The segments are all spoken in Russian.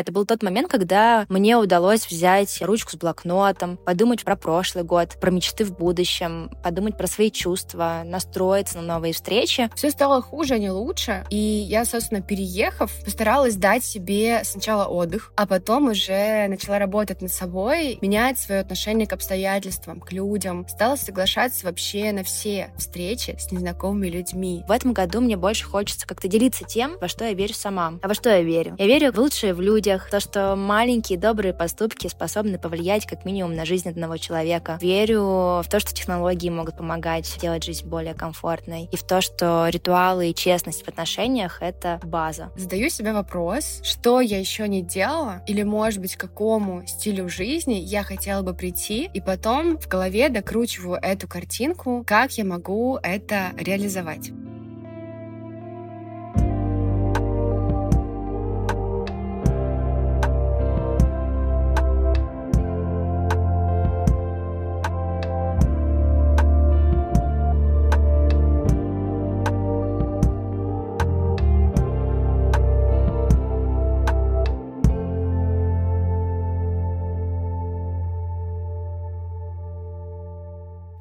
Это был тот момент, когда мне удалось взять ручку с блокнотом, подумать про прошлый год, про мечты в будущем, подумать про свои чувства, настроиться на новые встречи. Все стало хуже, а не лучше. И я, собственно, переехав, постаралась дать себе сначала отдых, а потом уже начала работать над собой, менять свое отношение к обстоятельствам, к людям. Стала соглашаться вообще на все встречи с незнакомыми людьми. В этом году мне больше хочется как-то делиться тем, во что я верю сама. А во что я верю? Я верю в лучшее в людях, то, что маленькие добрые поступки способны повлиять как минимум на жизнь одного человека. Верю в то, что технологии могут помогать сделать жизнь более комфортной. И в то, что ритуалы и честность в отношениях — это база. Задаю себе вопрос, что я еще не делала, или, может быть, к какому стилю жизни я хотела бы прийти, и потом в голове докручиваю эту картинку, как я могу это реализовать.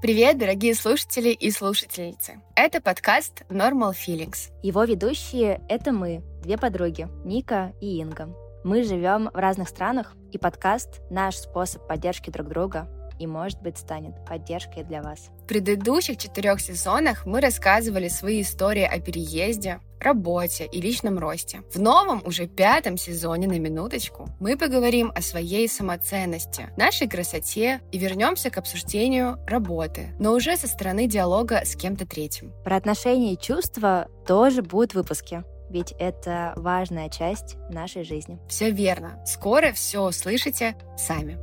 Привет, дорогие слушатели и слушательницы. Это подкаст Normal Feelings. Его ведущие — это мы, две подруги, Ника и Инга. Мы живем в разных странах, и подкаст — наш способ поддержки друг друга и, может быть, станет поддержкой для вас. В предыдущих четырех сезонах мы рассказывали свои истории о переезде, работе и личном росте. В новом, уже пятом сезоне на минуточку мы поговорим о своей самоценности, нашей красоте и вернемся к обсуждению работы, но уже со стороны диалога с кем-то третьим. Про отношения и чувства тоже будут выпуски ведь это важная часть нашей жизни. Все верно. Скоро все услышите сами.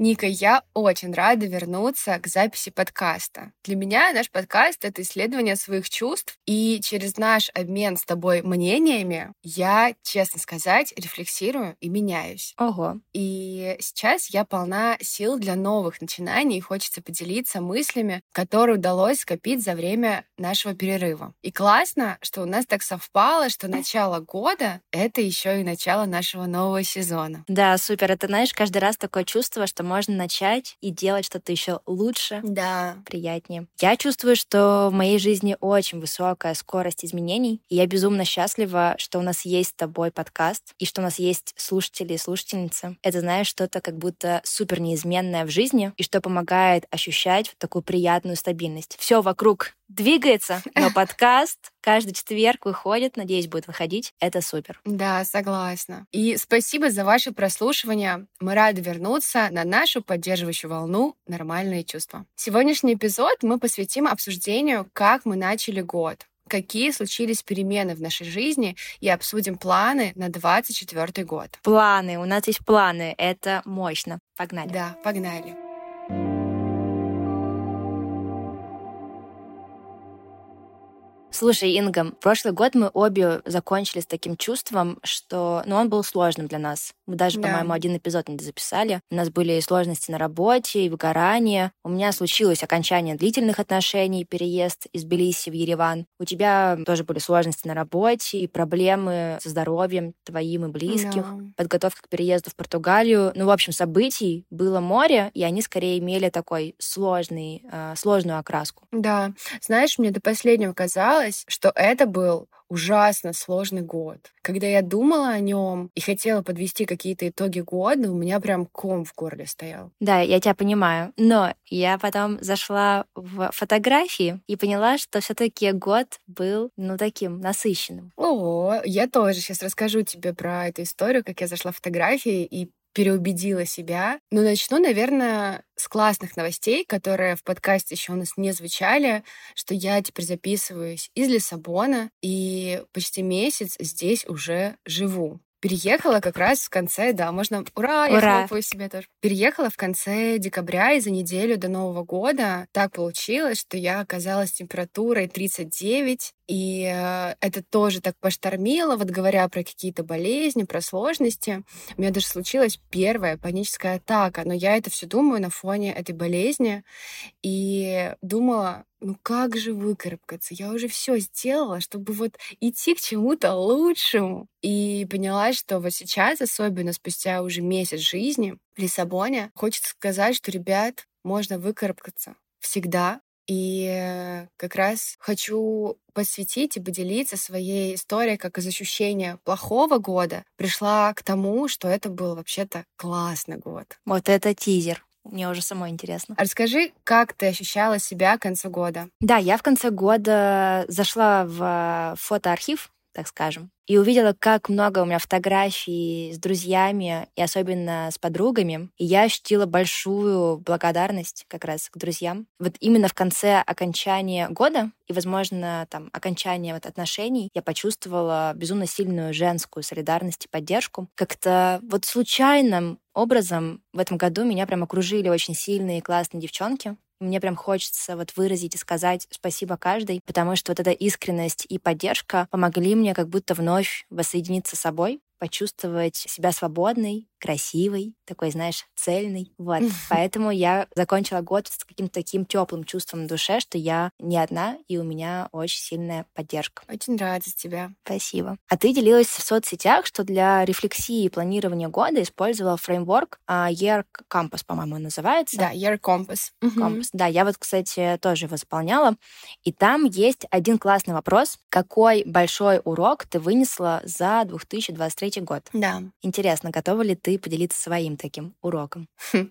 Ника, я очень рада вернуться к записи подкаста. Для меня наш подкаст — это исследование своих чувств, и через наш обмен с тобой мнениями я, честно сказать, рефлексирую и меняюсь. Ого. И сейчас я полна сил для новых начинаний, и хочется поделиться мыслями, которые удалось скопить за время нашего перерыва. И классно, что у нас так совпало, что начало года — это еще и начало нашего нового сезона. Да, супер. Это, знаешь, каждый раз такое чувство, что можно начать и делать что-то еще лучше, да. приятнее. Я чувствую, что в моей жизни очень высокая скорость изменений, и я безумно счастлива, что у нас есть с тобой подкаст, и что у нас есть слушатели и слушательницы. Это, знаешь, что-то как будто супер неизменное в жизни, и что помогает ощущать такую приятную стабильность. Все вокруг двигается, но подкаст каждый четверг выходит, надеюсь, будет выходить. Это супер. Да, согласна. И спасибо за ваше прослушивание. Мы рады вернуться на нашу поддерживающую волну «Нормальные чувства». Сегодняшний эпизод мы посвятим обсуждению, как мы начали год какие случились перемены в нашей жизни и обсудим планы на 24 год. Планы, у нас есть планы, это мощно. Погнали. Да, погнали. Слушай, Инга, прошлый год мы обе закончили с таким чувством, что ну, он был сложным для нас. Мы даже, да. по-моему, один эпизод не записали. У нас были и сложности на работе, и выгорание. У меня случилось окончание длительных отношений, переезд из Тбилиси в Ереван. У тебя тоже были сложности на работе и проблемы со здоровьем твоим и близких. Да. Подготовка к переезду в Португалию. Ну, в общем, событий было море, и они скорее имели такой сложный, э, сложную окраску. Да. Знаешь, мне до последнего казалось, казалось, что это был ужасно сложный год. Когда я думала о нем и хотела подвести какие-то итоги года, у меня прям ком в горле стоял. Да, я тебя понимаю. Но я потом зашла в фотографии и поняла, что все-таки год был, ну, таким насыщенным. О, я тоже сейчас расскажу тебе про эту историю, как я зашла в фотографии и переубедила себя. Но начну, наверное, с классных новостей, которые в подкасте еще у нас не звучали, что я теперь записываюсь из Лиссабона и почти месяц здесь уже живу. Переехала как раз в конце, да, можно... Ура, я Ура. хлопаю себе тоже. Переехала в конце декабря, и за неделю до Нового года так получилось, что я оказалась температурой 39, и э, это тоже так поштормило, вот говоря про какие-то болезни, про сложности. У меня даже случилась первая паническая атака, но я это все думаю на фоне этой болезни. И думала, ну как же выкарабкаться? Я уже все сделала, чтобы вот идти к чему-то лучшему. И поняла, что вот сейчас, особенно спустя уже месяц жизни в Лиссабоне, хочется сказать, что, ребят, можно выкарабкаться всегда. И как раз хочу посвятить и поделиться своей историей, как из ощущения плохого года пришла к тому, что это был вообще-то классный год. Вот это тизер. Мне уже самой интересно. А расскажи, как ты ощущала себя к концу года? Да, я в конце года зашла в фотоархив, так скажем, и увидела, как много у меня фотографий с друзьями и особенно с подругами. И я ощутила большую благодарность как раз к друзьям. Вот именно в конце окончания года и, возможно, там, окончания вот отношений я почувствовала безумно сильную женскую солидарность и поддержку. Как-то вот случайным образом в этом году меня прям окружили очень сильные классные девчонки. Мне прям хочется вот выразить и сказать спасибо каждой, потому что вот эта искренность и поддержка помогли мне как будто вновь воссоединиться с собой, почувствовать себя свободной, красивой, такой, знаешь, цельной. Вот. Поэтому я закончила год с каким-то таким теплым чувством в душе, что я не одна, и у меня очень сильная поддержка. Очень рада тебя. Спасибо. А ты делилась в соцсетях, что для рефлексии и планирования года использовала фреймворк uh, Year Compass, по-моему, называется. Да, Year Compass. Compass. Да, я вот, кстати, тоже его заполняла. И там есть один классный вопрос. Какой большой урок ты вынесла за 2023 год? Да. Интересно, готова ли ты ты поделиться своим таким уроком. Хм.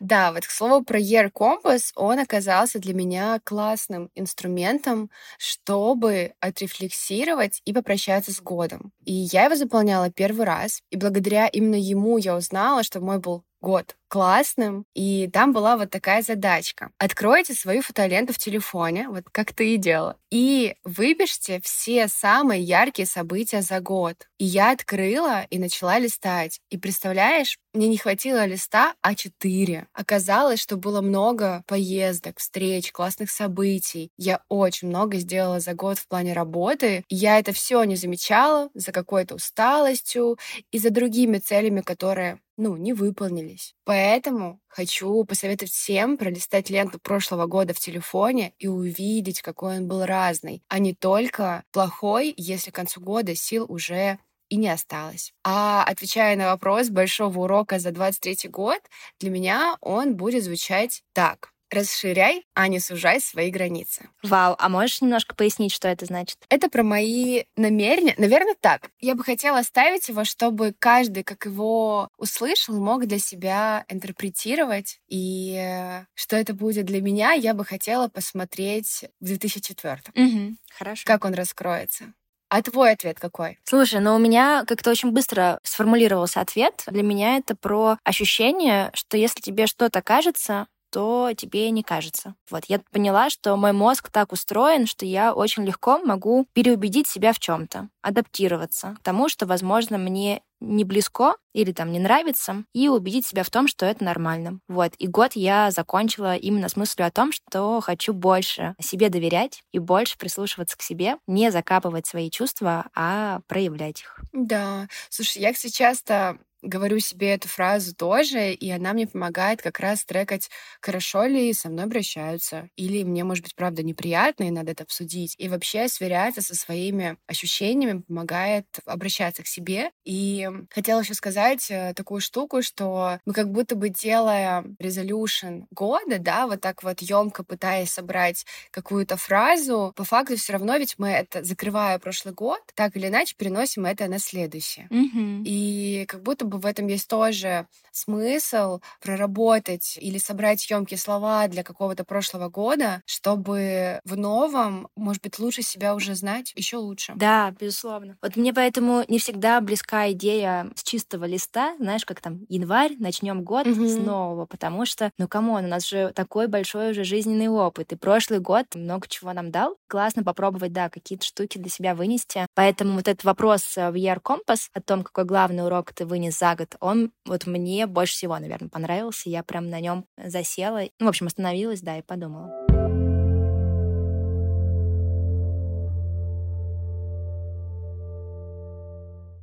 Да, вот к слову про Year Compass, он оказался для меня классным инструментом, чтобы отрефлексировать и попрощаться с годом. И я его заполняла первый раз, и благодаря именно ему я узнала, что мой был год классным, и там была вот такая задачка. Откройте свою фотоленту в телефоне, вот как ты и делала, и выпишите все самые яркие события за год. И я открыла и начала листать. И представляешь, мне не хватило листа А4. Оказалось, что было много поездок, встреч, классных событий. Я очень много сделала за год в плане работы. Я это все не замечала за какой-то усталостью и за другими целями, которые ну, не выполнились. Поэтому хочу посоветовать всем пролистать ленту прошлого года в телефоне и увидеть, какой он был разный, а не только плохой, если к концу года сил уже и не осталось. А отвечая на вопрос большого урока за 23 год, для меня он будет звучать так. Расширяй, а не сужай свои границы. Вау, а можешь немножко пояснить, что это значит? Это про мои намерения. Наверное, так. Я бы хотела оставить его, чтобы каждый, как его услышал, мог для себя интерпретировать. И э, что это будет для меня, я бы хотела посмотреть в 2004. Угу, хорошо. Как он раскроется. А твой ответ какой? Слушай, ну у меня как-то очень быстро сформулировался ответ. Для меня это про ощущение, что если тебе что-то кажется, то тебе не кажется. Вот я поняла, что мой мозг так устроен, что я очень легко могу переубедить себя в чем-то, адаптироваться к тому, что, возможно, мне не близко или там не нравится, и убедить себя в том, что это нормально. Вот. И год я закончила именно с мыслью о том, что хочу больше себе доверять и больше прислушиваться к себе, не закапывать свои чувства, а проявлять их. Да. Слушай, я, кстати, часто говорю себе эту фразу тоже, и она мне помогает как раз трекать, хорошо ли со мной обращаются, или мне, может быть, правда неприятно, и надо это обсудить. И вообще сверяться со своими ощущениями помогает обращаться к себе. И хотела еще сказать э, такую штуку, что мы как будто бы делая resolution года, да, вот так вот емко пытаясь собрать какую-то фразу, по факту все равно ведь мы это, закрывая прошлый год, так или иначе переносим это на следующий. Mm-hmm. И как будто бы бы в этом есть тоже смысл проработать или собрать емкие слова для какого-то прошлого года, чтобы в новом, может быть, лучше себя уже знать, еще лучше. Да, безусловно. Вот мне поэтому не всегда близка идея с чистого листа, знаешь, как там январь, начнем год угу. с нового, потому что, ну, come on, у нас же такой большой уже жизненный опыт, и прошлый год много чего нам дал. Классно попробовать, да, какие-то штуки для себя вынести. Поэтому вот этот вопрос в YearCompass о том, какой главный урок ты вынес за год, он вот мне больше всего, наверное, понравился. Я прям на нем засела. Ну, в общем, остановилась, да, и подумала.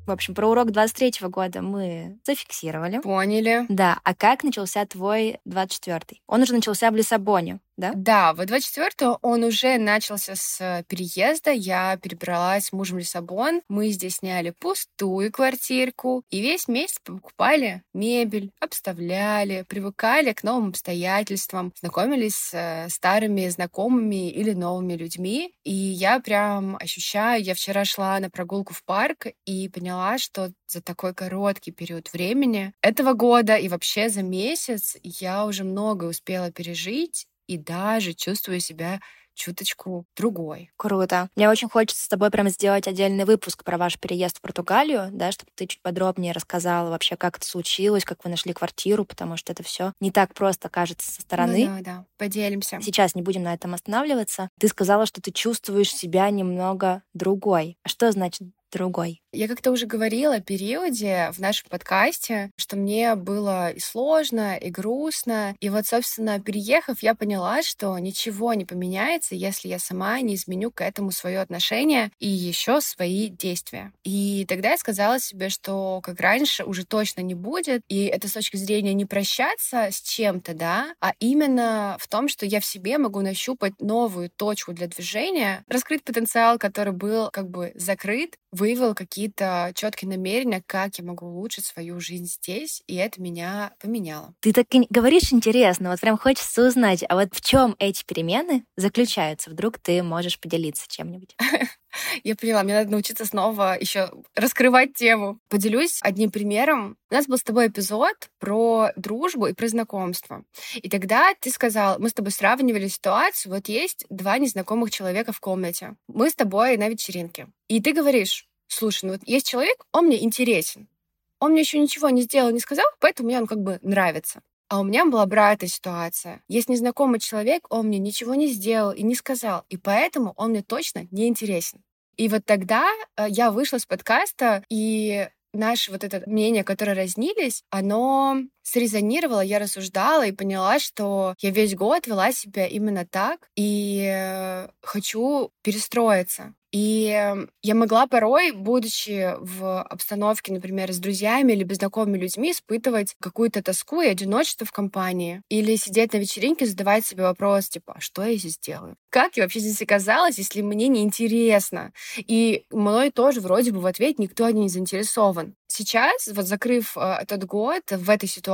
В общем, про урок 23 года мы зафиксировали. Поняли. Да, а как начался твой 24-й? Он уже начался в Лиссабоне да? Да, в 24-го он уже начался с переезда. Я перебралась с мужем в Лиссабон. Мы здесь сняли пустую квартирку. И весь месяц покупали мебель, обставляли, привыкали к новым обстоятельствам, знакомились с старыми знакомыми или новыми людьми. И я прям ощущаю, я вчера шла на прогулку в парк и поняла, что за такой короткий период времени этого года и вообще за месяц я уже много успела пережить и даже чувствую себя чуточку другой. Круто. Мне очень хочется с тобой прям сделать отдельный выпуск про ваш переезд в Португалию, да, чтобы ты чуть подробнее рассказала вообще, как это случилось, как вы нашли квартиру, потому что это все не так просто кажется со стороны. Ну, да, да, поделимся. Сейчас не будем на этом останавливаться. Ты сказала, что ты чувствуешь себя немного другой. А что значит другой. Я как-то уже говорила о периоде в нашем подкасте, что мне было и сложно, и грустно. И вот, собственно, переехав, я поняла, что ничего не поменяется, если я сама не изменю к этому свое отношение и еще свои действия. И тогда я сказала себе, что как раньше уже точно не будет. И это с точки зрения не прощаться с чем-то, да, а именно в том, что я в себе могу нащупать новую точку для движения, раскрыть потенциал, который был как бы закрыт, выявил какие-то четкие намерения, как я могу улучшить свою жизнь здесь, и это меня поменяло. Ты так говоришь интересно, вот прям хочется узнать, а вот в чем эти перемены заключаются? Вдруг ты можешь поделиться чем-нибудь? Я поняла, мне надо научиться снова еще раскрывать тему. Поделюсь одним примером. У нас был с тобой эпизод про дружбу и про знакомство. И тогда ты сказал, мы с тобой сравнивали ситуацию, вот есть два незнакомых человека в комнате. Мы с тобой на вечеринке. И ты говоришь, слушай, ну вот есть человек, он мне интересен. Он мне еще ничего не сделал, не сказал, поэтому мне он как бы нравится. А у меня была обратная ситуация. Есть незнакомый человек, он мне ничего не сделал и не сказал, и поэтому он мне точно не интересен. И вот тогда э, я вышла с подкаста, и наше вот это мнение, которое разнились, оно срезонировало, я рассуждала и поняла, что я весь год вела себя именно так, и э, хочу перестроиться. И эм, я могла порой, будучи в обстановке, например, с друзьями или знакомыми людьми, испытывать какую-то тоску и одиночество в компании. Или сидеть на вечеринке, задавать себе вопрос, типа, а что я здесь делаю? Как я вообще здесь оказалась, если мне неинтересно? И мной тоже вроде бы в ответ никто не заинтересован. Сейчас, вот закрыв э, этот год в этой ситуации,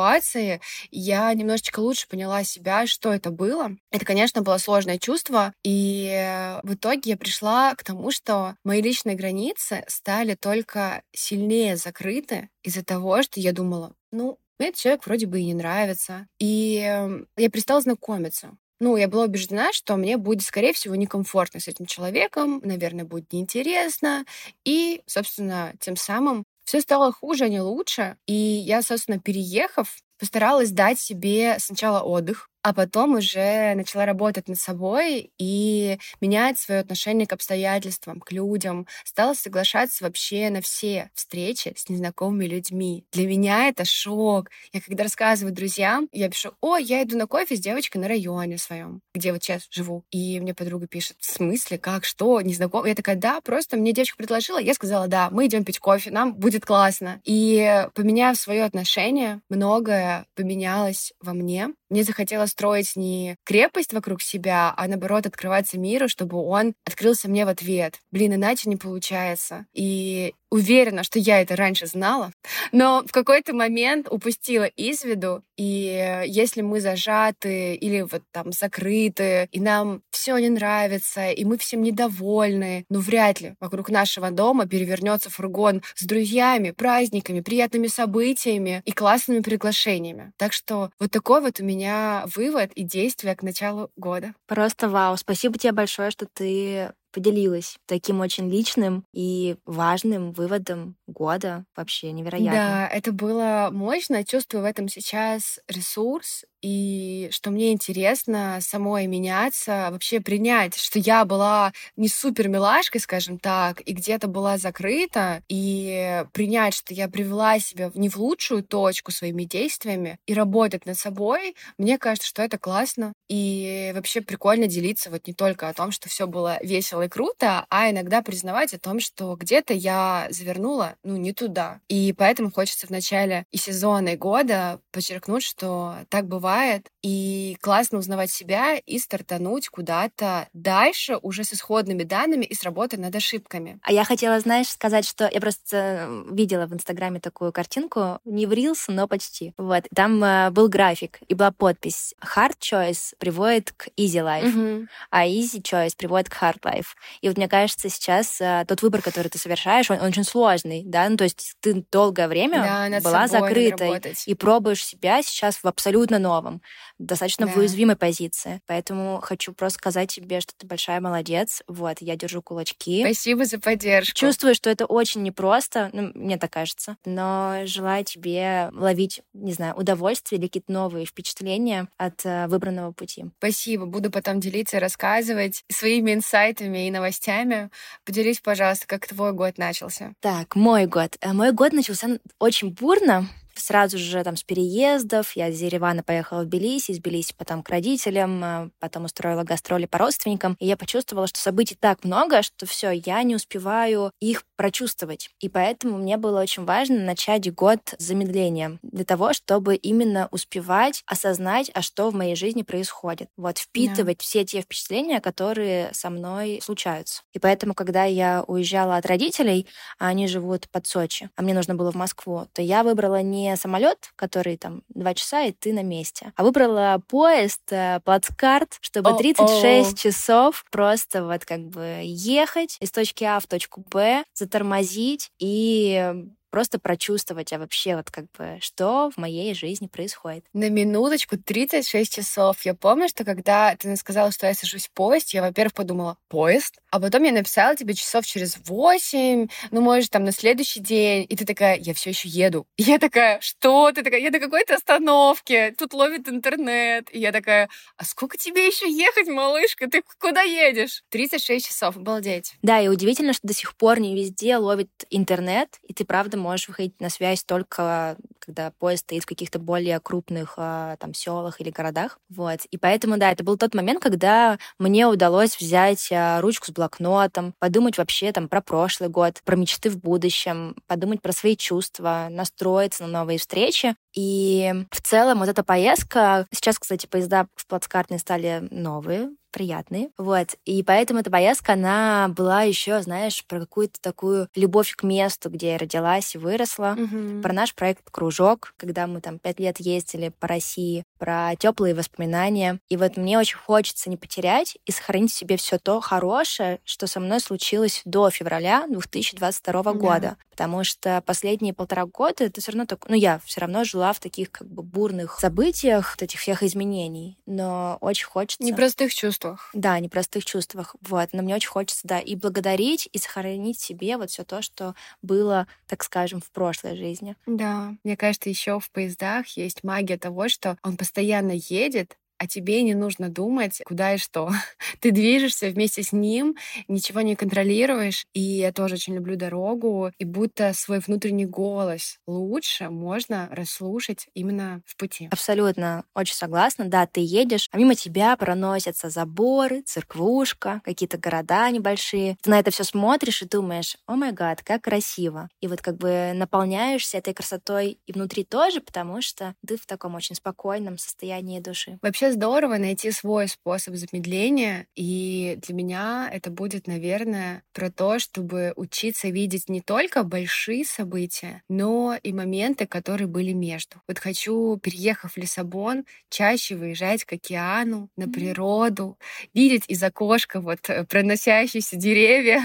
я немножечко лучше поняла себя, что это было. Это, конечно, было сложное чувство, и в итоге я пришла к тому, что мои личные границы стали только сильнее закрыты из-за того, что я думала, ну, этот человек вроде бы и не нравится. И э, я перестала знакомиться. Ну, я была убеждена, что мне будет, скорее всего, некомфортно с этим человеком, наверное, будет неинтересно. И, собственно, тем самым все стало хуже, а не лучше. И я, собственно, переехав, постаралась дать себе сначала отдых, а потом уже начала работать над собой и менять свое отношение к обстоятельствам, к людям. Стала соглашаться вообще на все встречи с незнакомыми людьми. Для меня это шок. Я когда рассказываю друзьям, я пишу, о, я иду на кофе с девочкой на районе своем, где вот сейчас живу. И мне подруга пишет, в смысле, как, что, незнакомый? Я такая, да, просто мне девочка предложила, я сказала, да, мы идем пить кофе, нам будет классно. И поменяв свое отношение, многое поменялось во мне. Мне захотелось строить не крепость вокруг себя, а наоборот открываться миру, чтобы он открылся мне в ответ. Блин, иначе не получается. И уверена, что я это раньше знала, но в какой-то момент упустила из виду. И если мы зажаты или вот там закрыты, и нам все не нравится, и мы всем недовольны, ну вряд ли вокруг нашего дома перевернется фургон с друзьями, праздниками, приятными событиями и классными приглашениями. Так что вот такой вот у меня вывод и действие к началу года. Просто вау. Спасибо тебе большое, что ты поделилась таким очень личным и важным выводом года. Вообще невероятно. Да, это было мощно. Чувствую в этом сейчас ресурс и что мне интересно самой меняться, вообще принять, что я была не супер милашкой, скажем так, и где-то была закрыта, и принять, что я привела себя не в лучшую точку своими действиями, и работать над собой, мне кажется, что это классно. И вообще прикольно делиться вот не только о том, что все было весело и круто, а иногда признавать о том, что где-то я завернула, ну, не туда. И поэтому хочется в начале и сезона, и года подчеркнуть, что так бывает и классно узнавать себя и стартануть куда-то дальше уже с исходными данными и с работой над ошибками. А я хотела, знаешь, сказать, что я просто видела в Инстаграме такую картинку, не в Reels, но почти. Вот, там э, был график, и была подпись «Hard choice приводит к easy life», mm-hmm. а easy choice приводит к hard life. И вот мне кажется, сейчас э, тот выбор, который ты совершаешь, он, он очень сложный, да, ну, то есть ты долгое время да, была закрытой и пробуешь себя сейчас в абсолютно новом достаточно да. в уязвимой позиции. Поэтому хочу просто сказать тебе, что ты большая молодец. Вот, я держу кулачки. Спасибо за поддержку. Чувствую, что это очень непросто, ну, мне так кажется. Но желаю тебе ловить, не знаю, удовольствие или какие-то новые впечатления от э, выбранного пути. Спасибо. Буду потом делиться и рассказывать своими инсайтами и новостями. Поделись, пожалуйста, как твой год начался. Так, мой год. Э, мой год начался очень бурно сразу же там с переездов. Я из Еревана поехала в Тбилиси, из Тбилиси потом к родителям, э, потом устроила гастроли по родственникам. И я почувствовала, что событий так много, что все, я не успеваю их прочувствовать. И поэтому мне было очень важно начать год с замедлением для того, чтобы именно успевать осознать, а что в моей жизни происходит. Вот впитывать yeah. все те впечатления, которые со мной случаются. И поэтому, когда я уезжала от родителей, а они живут под Сочи, а мне нужно было в Москву, то я выбрала не самолет, который там два часа, и ты на месте, а выбрала поезд, э, плацкарт, чтобы 36 часов просто вот как бы ехать из точки А в точку Б, затормозить и просто прочувствовать, а вообще вот как бы, что в моей жизни происходит. На минуточку 36 часов. Я помню, что когда ты сказала, что я сажусь в поезд, я, во-первых, подумала, поезд? А потом я написала тебе часов через 8, ну, может, там на следующий день, и ты такая, я все еще еду. И я такая, что? Ты такая, я на какой-то остановке, тут ловит интернет. И я такая, а сколько тебе еще ехать, малышка? Ты куда едешь? 36 часов, обалдеть. Да, и удивительно, что до сих пор не везде ловит интернет, и ты, правда, можешь выходить на связь только когда поезд стоит в каких-то более крупных а, там селах или городах. Вот. И поэтому, да, это был тот момент, когда мне удалось взять а, ручку с блокнотом, подумать вообще там про прошлый год, про мечты в будущем, подумать про свои чувства, настроиться на новые встречи. И в целом вот эта поездка... Сейчас, кстати, поезда в плацкартной стали новые, приятные. Вот. И поэтому эта поездка, она была еще, знаешь, про какую-то такую любовь к месту, где я родилась и выросла, mm-hmm. про наш проект «Кружок», когда мы там пять лет ездили по России, про теплые воспоминания. И вот мне очень хочется не потерять и сохранить в себе все то хорошее, что со мной случилось до февраля 2022 yeah. года. Потому что последние полтора года это все равно так, ну я все равно жила в таких как бы бурных событиях, вот этих всех изменений. Но очень хочется... Непростых чувств чувствах. Да, непростых чувствах. Вот. Но мне очень хочется, да, и благодарить, и сохранить себе вот все то, что было, так скажем, в прошлой жизни. Да. Мне кажется, еще в поездах есть магия того, что он постоянно едет, а тебе не нужно думать, куда и что. Ты движешься вместе с ним, ничего не контролируешь. И я тоже очень люблю дорогу. И будто свой внутренний голос лучше можно расслушать именно в пути. Абсолютно. Очень согласна. Да, ты едешь, а мимо тебя проносятся заборы, церквушка, какие-то города небольшие. Ты на это все смотришь и думаешь, о май гад, как красиво. И вот как бы наполняешься этой красотой и внутри тоже, потому что ты в таком очень спокойном состоянии души. Вообще это здорово найти свой способ замедления, и для меня это будет, наверное, про то, чтобы учиться видеть не только большие события, но и моменты, которые были между. Вот хочу, переехав в Лиссабон, чаще выезжать к океану, на природу, видеть из окошка вот э, проносящиеся деревья.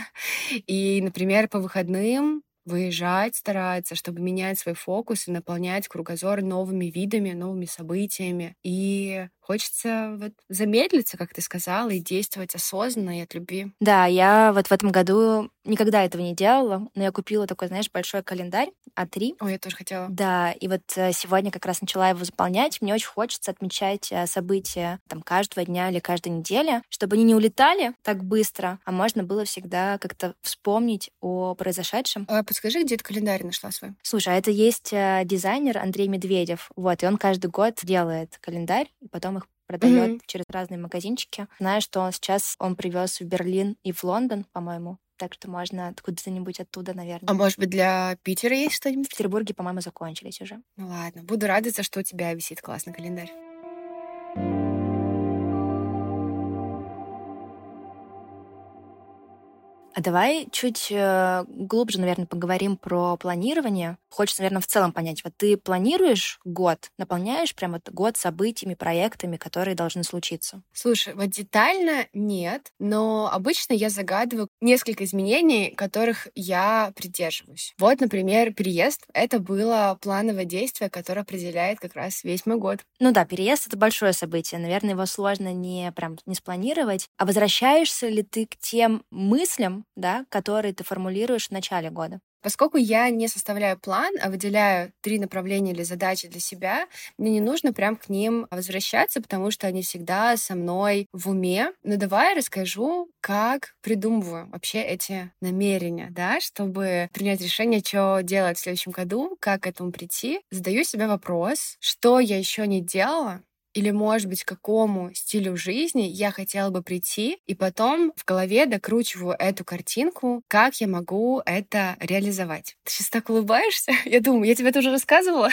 И, например, по выходным выезжать старается, чтобы менять свой фокус и наполнять кругозор новыми видами, новыми событиями. И Хочется вот замедлиться, как ты сказала, и действовать осознанно и от любви. Да, я вот в этом году никогда этого не делала, но я купила такой, знаешь, большой календарь А3. Ой, я тоже хотела. Да, и вот э, сегодня как раз начала его заполнять. Мне очень хочется отмечать э, события там каждого дня или каждой недели, чтобы они не улетали так быстро, а можно было всегда как-то вспомнить о произошедшем. А подскажи, где ты календарь нашла свой? Слушай, а это есть э, дизайнер Андрей Медведев, вот, и он каждый год делает календарь, и потом продает mm-hmm. через разные магазинчики. Знаю, что он сейчас он привез в Берлин и в Лондон, по-моему. Так что можно откуда-нибудь оттуда, наверное. А может быть, для Питера есть что-нибудь? В Петербурге, по-моему, закончились уже. Ну ладно. Буду радоваться, что у тебя висит классный календарь. А давай чуть э, глубже, наверное, поговорим про планирование. Хочется, наверное, в целом понять. Вот ты планируешь год, наполняешь прям вот год событиями, проектами, которые должны случиться? Слушай, вот детально нет, но обычно я загадываю несколько изменений, которых я придерживаюсь. Вот, например, переезд. Это было плановое действие, которое определяет как раз весь мой год. Ну да, переезд — это большое событие. Наверное, его сложно не прям не спланировать. А возвращаешься ли ты к тем мыслям, да, которые ты формулируешь в начале года. Поскольку я не составляю план, а выделяю три направления или задачи для себя, мне не нужно прям к ним возвращаться, потому что они всегда со мной в уме. Но давай я расскажу, как придумываю вообще эти намерения, да, чтобы принять решение, что делать в следующем году, как к этому прийти. Задаю себе вопрос, что я еще не делала, или, может быть, к какому стилю жизни я хотела бы прийти, и потом в голове докручиваю эту картинку, как я могу это реализовать. Ты сейчас так улыбаешься? Я думаю, я тебе это уже рассказывала.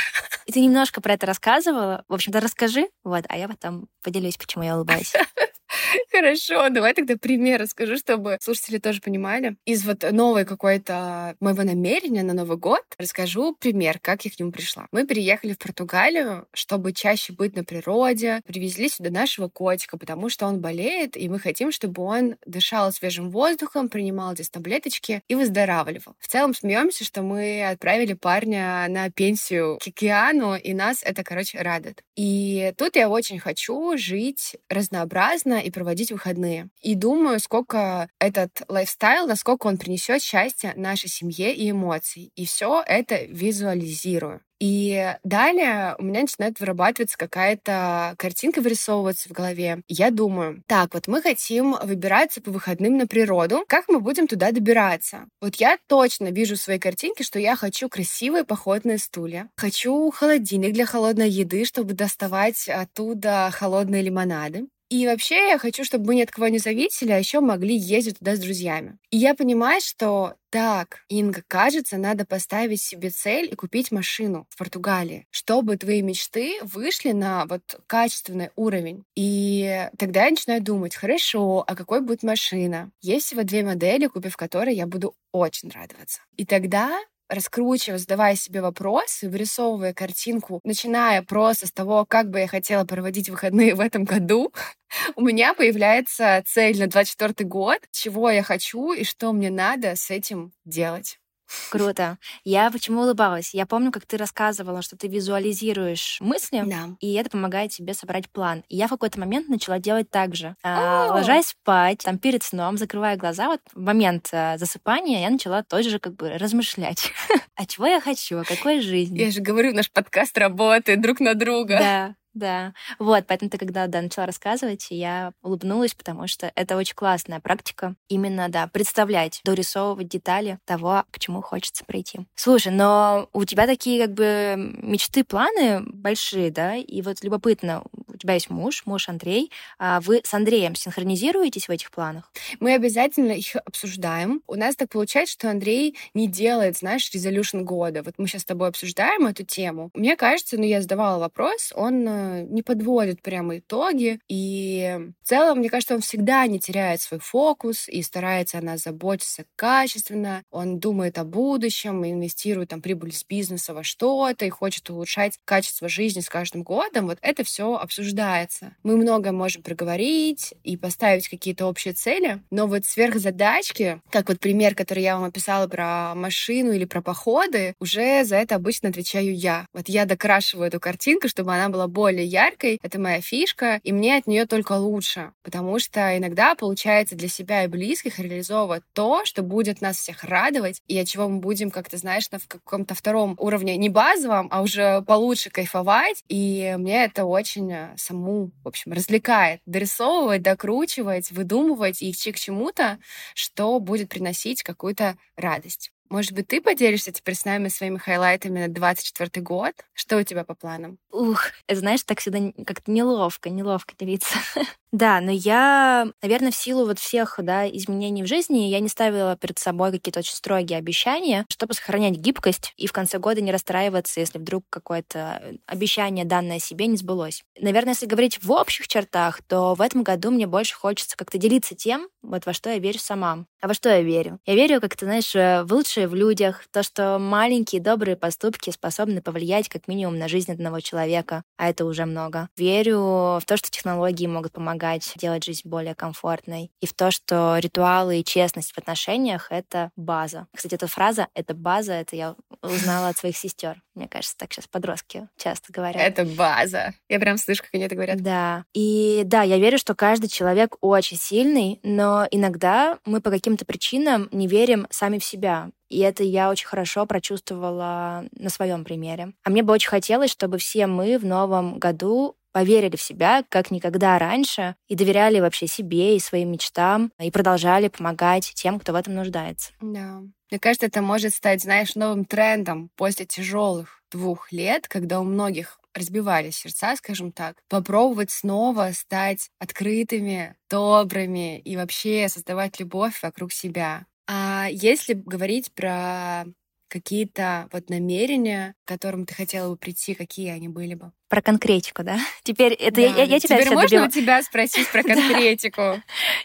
И ты немножко про это рассказывала. В общем-то, расскажи, вот, а я потом поделюсь, почему я улыбаюсь. Хорошо, давай тогда пример расскажу, чтобы слушатели тоже понимали. Из вот новой какой-то моего намерения на Новый год расскажу пример, как я к нему пришла. Мы переехали в Португалию, чтобы чаще быть на природе, привезли сюда нашего котика, потому что он болеет, и мы хотим, чтобы он дышал свежим воздухом, принимал здесь таблеточки и выздоравливал. В целом смеемся, что мы отправили парня на пенсию к океану, и нас это, короче, радует. И тут я очень хочу жить разнообразно и проводить выходные. И думаю, сколько этот лайфстайл, насколько он принесет счастье нашей семье и эмоций. И все это визуализирую. И далее у меня начинает вырабатываться какая-то картинка вырисовываться в голове. Я думаю, так, вот мы хотим выбираться по выходным на природу. Как мы будем туда добираться? Вот я точно вижу в своей картинке, что я хочу красивые походные стулья. Хочу холодильник для холодной еды, чтобы доставать оттуда холодные лимонады. И вообще я хочу, чтобы мы ни от кого не зависели, а еще могли ездить туда с друзьями. И я понимаю, что так, Инга, кажется, надо поставить себе цель и купить машину в Португалии, чтобы твои мечты вышли на вот качественный уровень. И тогда я начинаю думать, хорошо, а какой будет машина? Есть всего две модели, купив которые я буду очень радоваться. И тогда раскручивая, задавая себе вопросы, вырисовывая картинку, начиная просто с того, как бы я хотела проводить выходные в этом году, у меня появляется цель на 24 год, чего я хочу и что мне надо с этим делать. Круто. Я почему улыбалась? Я помню, как ты рассказывала, что ты визуализируешь мысли, да. и это помогает тебе собрать план. И я в какой-то момент начала делать так же. А, ложась спать, там перед сном, закрывая глаза, вот в момент а, засыпания я начала тоже как бы размышлять. а чего я хочу? А какой жизни? Я же говорю, наш подкаст работает друг на друга. Да. Да, вот, поэтому ты когда, да, начала рассказывать, я улыбнулась, потому что это очень классная практика. Именно, да, представлять, дорисовывать детали того, к чему хочется прийти. Слушай, но у тебя такие как бы мечты, планы большие, да, и вот любопытно, тебя есть муж, муж Андрей. А вы с Андреем синхронизируетесь в этих планах? Мы обязательно их обсуждаем. У нас так получается, что Андрей не делает, знаешь, резолюшн года. Вот мы сейчас с тобой обсуждаем эту тему. Мне кажется, ну, я задавала вопрос, он э, не подводит прямо итоги. И в целом, мне кажется, он всегда не теряет свой фокус и старается о нас заботиться качественно. Он думает о будущем, инвестирует там прибыль с бизнеса во что-то и хочет улучшать качество жизни с каждым годом. Вот это все обсуждается. Мы много можем проговорить и поставить какие-то общие цели, но вот сверхзадачки, как вот пример, который я вам описала про машину или про походы, уже за это обычно отвечаю я. Вот я докрашиваю эту картинку, чтобы она была более яркой. Это моя фишка, и мне от нее только лучше, потому что иногда получается для себя и близких реализовывать то, что будет нас всех радовать, и от чего мы будем, как ты знаешь, на каком-то втором уровне, не базовом, а уже получше кайфовать. И мне это очень э, саму, в общем, развлекает. Дорисовывать, докручивать, выдумывать и идти к чему-то, что будет приносить какую-то радость. Может быть, ты поделишься теперь с нами своими хайлайтами на 24 год? Что у тебя по планам? Ух, знаешь, так всегда как-то неловко, неловко делиться. Да, но я, наверное, в силу вот всех да, изменений в жизни я не ставила перед собой какие-то очень строгие обещания, чтобы сохранять гибкость и в конце года не расстраиваться, если вдруг какое-то обещание, данное себе, не сбылось. Наверное, если говорить в общих чертах, то в этом году мне больше хочется как-то делиться тем, вот во что я верю сама. А во что я верю? Я верю, как ты знаешь, в лучшее в людях, в то, что маленькие добрые поступки способны повлиять как минимум на жизнь одного человека, а это уже много. Верю в то, что технологии могут помогать помогать делать жизнь более комфортной. И в то, что ритуалы и честность в отношениях — это база. Кстати, эта фраза — это база, это я узнала от своих сестер. Мне кажется, так сейчас подростки часто говорят. Это база. Я прям слышу, как они это говорят. Да. И да, я верю, что каждый человек очень сильный, но иногда мы по каким-то причинам не верим сами в себя. И это я очень хорошо прочувствовала на своем примере. А мне бы очень хотелось, чтобы все мы в новом году поверили в себя как никогда раньше и доверяли вообще себе и своим мечтам и продолжали помогать тем, кто в этом нуждается. Да. Мне кажется, это может стать, знаешь, новым трендом после тяжелых двух лет, когда у многих разбивали сердца, скажем так, попробовать снова стать открытыми, добрыми и вообще создавать любовь вокруг себя. А если говорить про какие-то вот намерения, к которым ты хотела бы прийти, какие они были бы? Про конкретику, да? Теперь это да. я, я тебя Теперь все можно добивала. у тебя спросить про конкретику?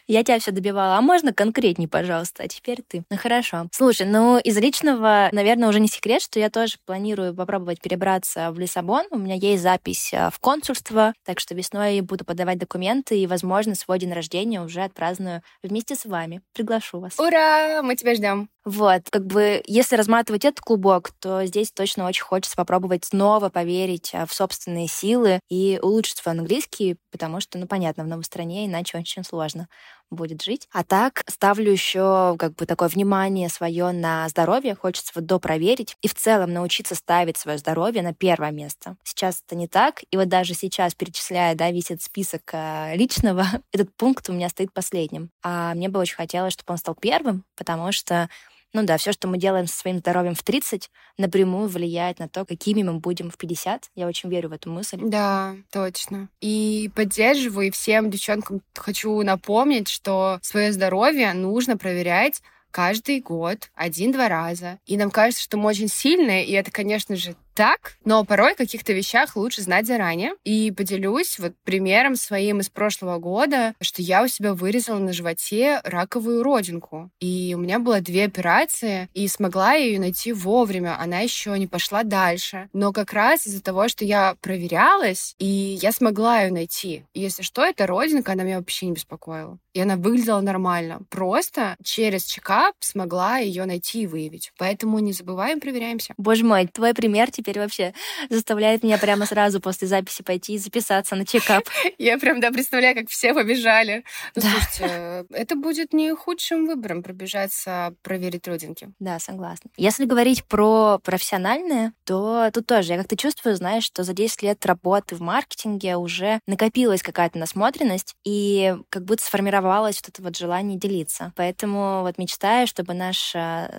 Я тебя все добивала. А можно конкретней, пожалуйста? А теперь ты. Ну хорошо. Слушай, ну из личного, наверное, уже не секрет, что я тоже планирую попробовать перебраться в Лиссабон. У меня есть запись э, в консульство, так что весной буду подавать документы и, возможно, свой день рождения уже отпраздную вместе с вами. Приглашу вас. Ура! Мы тебя ждем. Вот, как бы, если разматывать этот клубок, то здесь точно очень хочется попробовать снова поверить э, в собственный собственные силы и улучшить свой английский, потому что, ну, понятно, в новой стране иначе очень сложно будет жить. А так ставлю еще как бы такое внимание свое на здоровье. Хочется вот допроверить и в целом научиться ставить свое здоровье на первое место. Сейчас это не так. И вот даже сейчас, перечисляя, да, весь этот список э, личного, этот пункт у меня стоит последним. А мне бы очень хотелось, чтобы он стал первым, потому что ну да, все, что мы делаем со своим здоровьем в 30, напрямую влияет на то, какими мы будем в 50. Я очень верю в эту мысль. Да, точно. И поддерживаю, и всем девчонкам хочу напомнить, что свое здоровье нужно проверять каждый год, один-два раза. И нам кажется, что мы очень сильные, и это, конечно же, так, но порой о каких-то вещах лучше знать заранее. И поделюсь вот примером своим из прошлого года, что я у себя вырезала на животе раковую родинку. И у меня было две операции, и смогла я ее найти вовремя. Она еще не пошла дальше. Но как раз из-за того, что я проверялась, и я смогла ее найти. И если что, эта родинка, она меня вообще не беспокоила. И она выглядела нормально. Просто через чекап смогла ее найти и выявить. Поэтому не забываем, проверяемся. Боже мой, твой пример теперь теперь вообще заставляет меня прямо сразу после записи пойти и записаться на чекап. Я прям, да, представляю, как все побежали. Ну, да. слушайте, это будет не худшим выбором пробежаться, проверить родинки. Да, согласна. Если говорить про профессиональное, то тут тоже я как-то чувствую, знаешь, что за 10 лет работы в маркетинге уже накопилась какая-то насмотренность и как будто сформировалось вот это вот желание делиться. Поэтому вот мечтаю, чтобы наш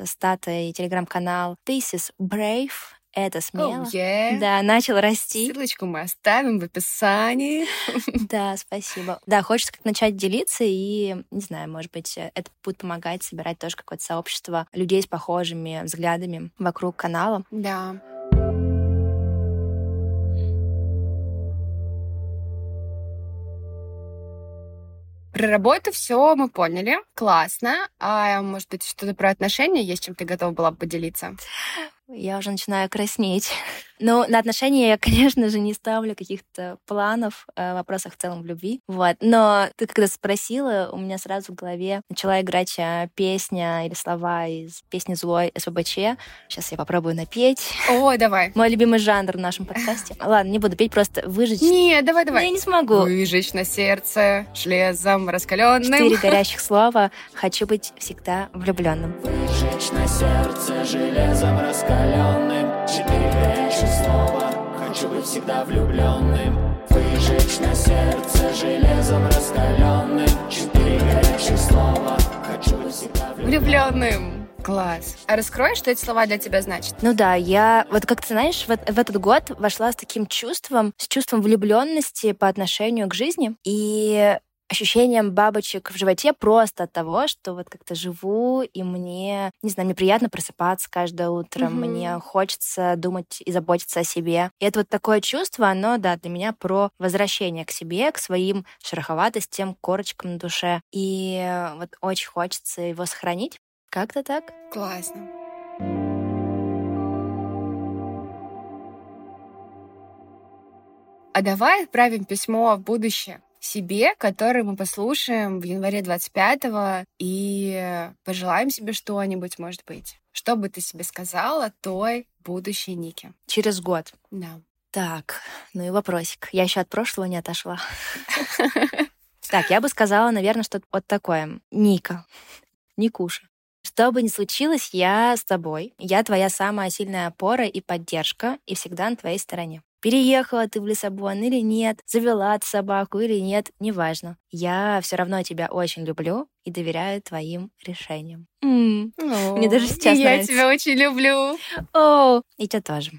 стата и телеграм-канал This is Brave это смело. Oh, yeah. Да, начал расти. Ссылочку мы оставим в описании. Да, спасибо. Да, хочется как начать делиться, и, не знаю, может быть, это будет помогать собирать тоже какое-то сообщество людей с похожими взглядами вокруг канала. Да. Про работу все мы поняли. Классно. А может быть, что-то про отношения есть, чем ты готова была бы поделиться? Я уже начинаю краснеть. Ну, на отношения я, конечно же, не ставлю каких-то планов э, в вопросах в целом в любви. Вот. Но ты когда спросила, у меня сразу в голове начала играть э, песня или слова из песни «Злой» СВБЧ. Сейчас я попробую напеть. О, давай. Мой любимый жанр в нашем подкасте. Ладно, не буду петь, просто выжечь. Не, давай, давай. Я не смогу. Выжечь на сердце железом раскаленным. Четыре горящих слова. Хочу быть всегда влюбленным. Выжечь на сердце железом раскаленным. Четыре горящих снова Хочу быть всегда влюбленным Выжечь на сердце железом раскаленным Четыре горячих слова Хочу быть всегда влюбленным Класс. А раскроешь, что эти слова для тебя значат? Ну да, я вот как ты знаешь, в, в этот год вошла с таким чувством, с чувством влюбленности по отношению к жизни. И ощущением бабочек в животе просто от того, что вот как-то живу, и мне, не знаю, мне приятно просыпаться каждое утро, mm-hmm. мне хочется думать и заботиться о себе. И это вот такое чувство, оно, да, для меня про возвращение к себе, к своим шероховатостям, корочкам на душе. И вот очень хочется его сохранить. Как-то так. Классно. А давай отправим письмо в будущее себе, который мы послушаем в январе 25-го и пожелаем себе что-нибудь, может быть. Что бы ты себе сказала той будущей Нике? Через год. Да. Так, ну и вопросик. Я еще от прошлого не отошла. Так, я бы сказала, наверное, что-то вот такое. Ника, Никуша. Что бы ни случилось, я с тобой. Я твоя самая сильная опора и поддержка, и всегда на твоей стороне. Переехала ты в Лиссабон или нет, завела ты собаку или нет, неважно. Я все равно тебя очень люблю и доверяю твоим решениям. Mm. Oh, Мне даже сейчас Я нравится. тебя очень люблю. О, и тебя тоже.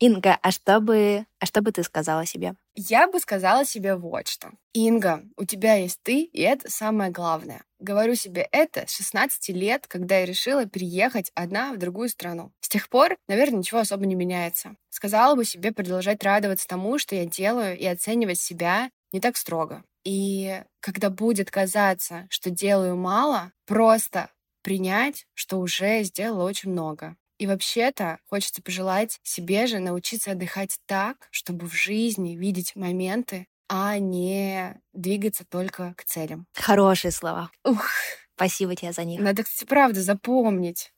Инга, а что бы, а что бы ты сказала себе? Я бы сказала себе вот что. Инга, у тебя есть ты, и это самое главное. Говорю себе это с 16 лет, когда я решила переехать одна в другую страну. С тех пор, наверное, ничего особо не меняется. Сказала бы себе продолжать радоваться тому, что я делаю, и оценивать себя не так строго. И когда будет казаться, что делаю мало, просто принять, что уже сделала очень много. И вообще-то хочется пожелать себе же научиться отдыхать так, чтобы в жизни видеть моменты, а не двигаться только к целям. Хорошие слова. Ух. Спасибо тебе за них. Надо, кстати, правда запомнить.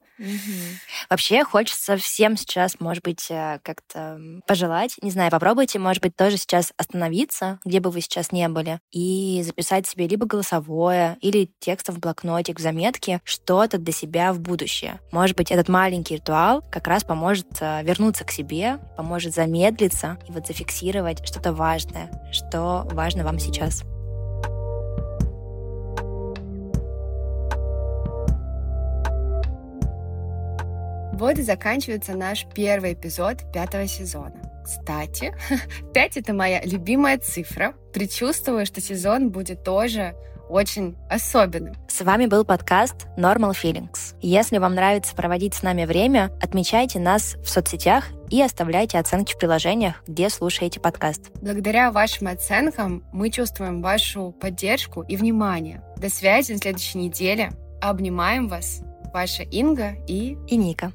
Вообще хочется всем сейчас, может быть, э, как-то пожелать, не знаю, попробуйте, может быть, тоже сейчас остановиться, где бы вы сейчас не были, и записать себе либо голосовое, или текстом в блокнотик, в заметке, что-то для себя в будущее. Может быть, этот маленький ритуал как раз поможет э, вернуться к себе, поможет замедлиться и вот зафиксировать что-то важное, что важно вам сейчас. Вот и заканчивается наш первый эпизод пятого сезона. Кстати, пять это моя любимая цифра. Предчувствую, что сезон будет тоже очень особенным. С вами был подкаст Normal Feelings. Если вам нравится проводить с нами время, отмечайте нас в соцсетях и оставляйте оценки в приложениях, где слушаете подкаст. Благодаря вашим оценкам мы чувствуем вашу поддержку и внимание. До связи на следующей неделе. Обнимаем вас. Ваша Инга и... И Ника.